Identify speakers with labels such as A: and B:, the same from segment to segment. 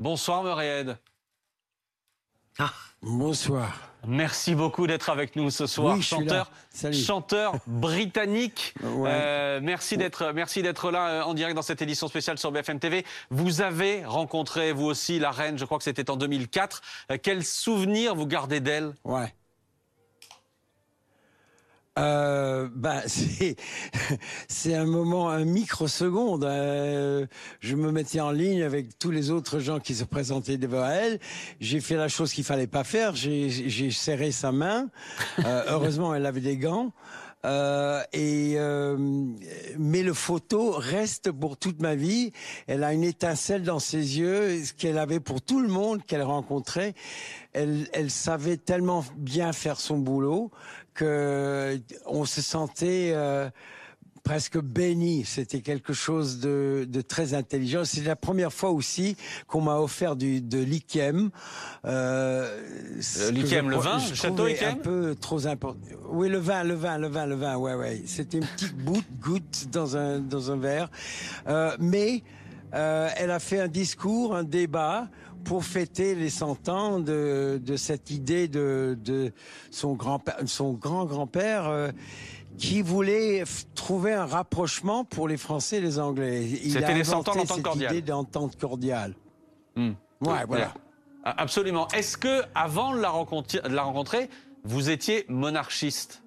A: Bonsoir Muriel.
B: Ah, bonsoir.
A: Merci beaucoup d'être avec nous ce soir,
B: Oui,
A: chanteur, chanteur britannique.
B: Ouais.
A: Euh, merci d'être, merci d'être là euh, en direct dans cette édition spéciale sur BFM TV. Vous avez rencontré vous aussi la reine, je crois que c'était en 2004. Euh, quel souvenir vous gardez d'elle?
B: Ouais. Euh, bah, c'est un moment, un microseconde. Euh, je me mettais en ligne avec tous les autres gens qui se présentaient devant elle. J'ai fait la chose qu'il fallait pas faire. J'ai j'ai serré sa main. Euh, heureusement, elle avait des gants. Euh, et euh, mais le photo reste pour toute ma vie. Elle a une étincelle dans ses yeux, ce qu'elle avait pour tout le monde qu'elle rencontrait. Elle, elle savait tellement bien faire son boulot que on se sentait euh, presque béni. C'était quelque chose de, de très intelligent. C'est la première fois aussi qu'on m'a offert du, de l'ikiem. Euh, je
A: le vin, le château Ikem
B: Un peu trop important. Oui, le vin, le vin, le vin, le vin, ouais, ouais. C'était une petite bout, goutte dans un, dans un verre. Euh, mais euh, elle a fait un discours, un débat pour fêter les 100 ans de, de cette idée de, de son grand son grand grand-père euh, qui voulait trouver un rapprochement pour les Français et les Anglais. Il
A: C'était
B: a
A: les 100 ans d'entente
B: cette
A: cordiale.
B: idée d'entente cordiale.
A: Hmm.
B: Ouais, voilà.
A: Ah, Absolument. Est-ce que avant de la rencontrer, de la rencontrer vous étiez monarchiste?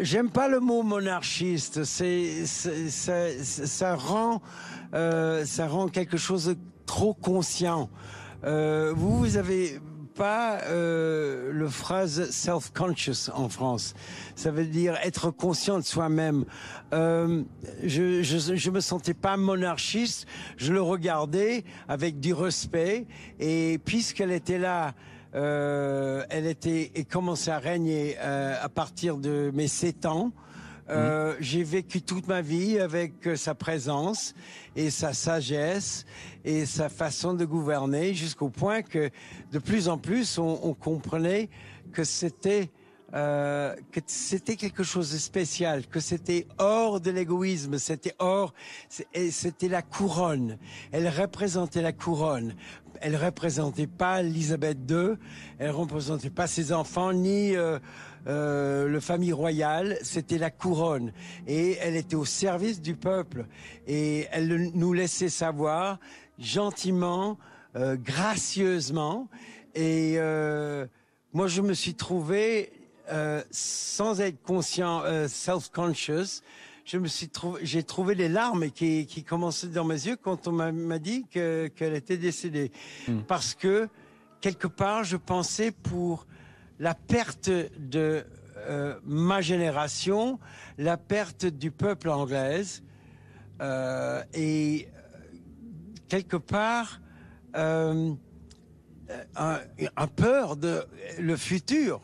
B: J'aime pas le mot monarchiste. C'est, c'est- ça, ça rend, euh, ça rend quelque chose de trop conscient. Euh, vous, vous avez pas euh, le phrase self-conscious en France. Ça veut dire être conscient de soi-même. Euh, je, je, me sentais pas monarchiste. Je le regardais avec du respect. Et puisqu'elle était là. Euh, elle était et commençait à régner euh, à partir de mes 7 ans. Euh, J'ai vécu toute ma vie avec euh, sa présence et sa sagesse et sa façon de gouverner jusqu'au point que de plus en plus on comprenait que c'était euh, que c'était quelque chose de spécial, que c'était hors de l'égoïsme, c'était hors, c'était la couronne. Elle représentait la couronne. Elle représentait pas Elisabeth II, elle représentait pas ses enfants ni euh, euh, le famille royale, c'était la couronne. Et elle était au service du peuple. Et elle le- nous laissait savoir gentiment, euh, gracieusement. Et moi, je me suis trouvé, euh, sans être conscient, euh, self-conscious, je me suis trouvé, j'ai trouvé les larmes qui, qui commençaient dans mes yeux quand on m'a- dit que- qu'elle était décédée. Parce que, quelque part, je pensais pour la perte de euh, ma génération, la perte du peuple anglaise, euh, et quelque part, euh, un, un peur de le futur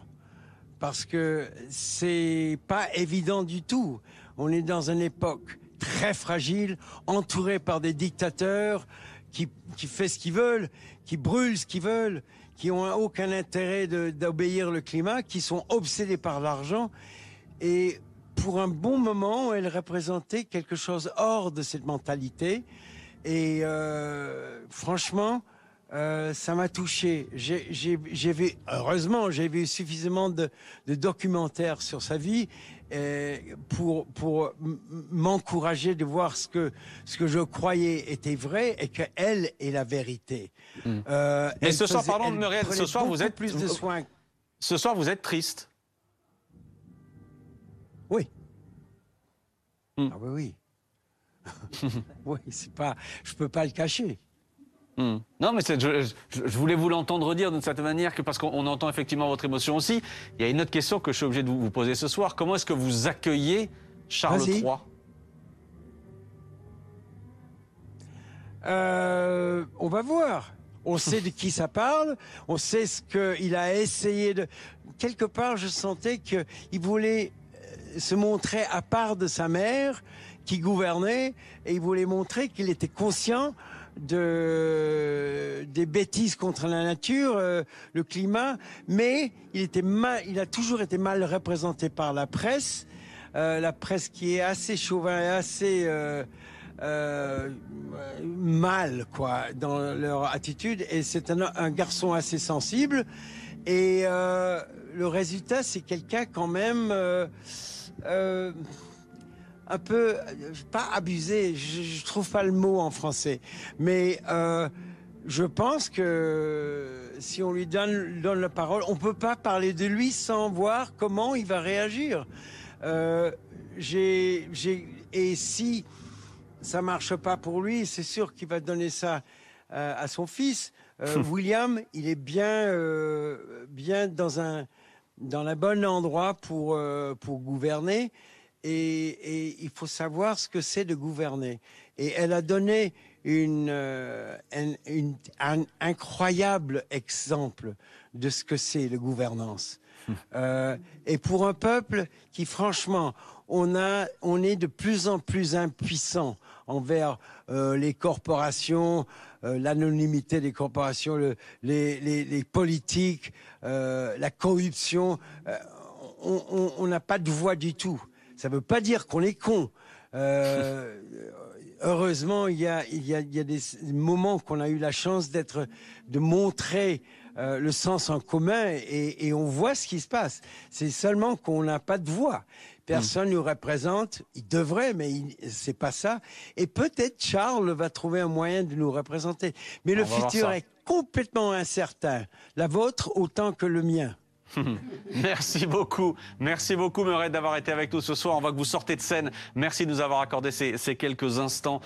B: parce que c'est pas évident du tout. On est dans une époque très fragile, entouré par des dictateurs qui, qui font ce qu'ils veulent, qui brûlent ce qu'ils veulent, qui ont aucun intérêt d'obéir le climat, qui sont obsédés par l'argent. Et pour un bon moment, elle représentait quelque chose hors de cette mentalité. Et euh, franchement, euh, ça m'a touché. J'ai vu, heureusement, j'ai vu suffisamment de, de documentaires sur sa vie euh, pour m'encourager de voir ce que ce que je croyais était vrai et que elle est la vérité. Euh,
A: Mais ce soir, pardon,
B: elle
A: Muriel, ce soir, vous êtes-
B: plus de soins.
A: Ce soir, vous êtes triste.
B: Oui.
A: Hmm.
B: Ah oui, oui. oui, c'est pas, je peux pas le cacher.
A: Hmm. Non, mais je, voulais vous l'entendre dire d'une certaine manière, que parce qu'on on entend effectivement votre émotion aussi. Il y a une autre question que je suis obligé de vous, vous poser ce soir. Comment est-ce que vous accueillez Charles. III
B: Euh, on va voir. On sait de qui ça parle. On sait ce qu'il a essayé de. Quelque part, je sentais que il voulait euh, se montrer à part de sa mère qui gouvernait et il voulait montrer qu'il était conscient de des bêtises contre la nature, euh, le climat, mais il était mal, il a toujours été mal représenté par la presse, euh, la presse qui est assez chauvin, et assez euh, euh, mal, quoi, dans leur attitude. Et c'est un, un garçon assez sensible. Et euh, le résultat, c'est quelqu'un quand même euh, un peu, euh, pas abusé, je, je trouve pas le mot en français, mais euh, je pense que si on lui donne, donne la parole, on peut pas parler de lui sans voir comment il va réagir. Euh, j'ai, j'ai, et si ça marche pas pour lui, c'est sûr qu'il va donner ça euh, à son fils. Euh, William, il est bien, bien dans un, dans le bon endroit pour, pour gouverner. Et, et il faut savoir ce que c'est de gouverner. Et elle a donné une, euh, un, une- un incroyable exemple de ce que c'est la gouvernance. Euh, et pour un peuple qui, franchement, on, a, on est de plus en plus impuissant envers euh, les corporations, euh, l'anonymité des corporations, le- les, les- les politiques, la corruption. On- on on n'a pas de voix du tout. Ça ne veut pas dire qu'on est con. Euh, heureusement, il y a, il y a, il y a des moments qu'on a eu la chance d'être, de montrer euh, le sens en commun et, et on voit ce qui se passe. C'est seulement qu'on n'a pas de voix. Personne nous représente. Il devrait, mais c'est pas ça. Et peut-être Charles va trouver un moyen de nous représenter. Mais le
A: On
B: futur est complètement incertain. La vôtre autant que le mien.
A: Merci beaucoup. Merci beaucoup, Meurette, d'avoir été avec nous ce soir. On voit que vous sortez de scène. Merci de nous avoir accordé ces, ces quelques instants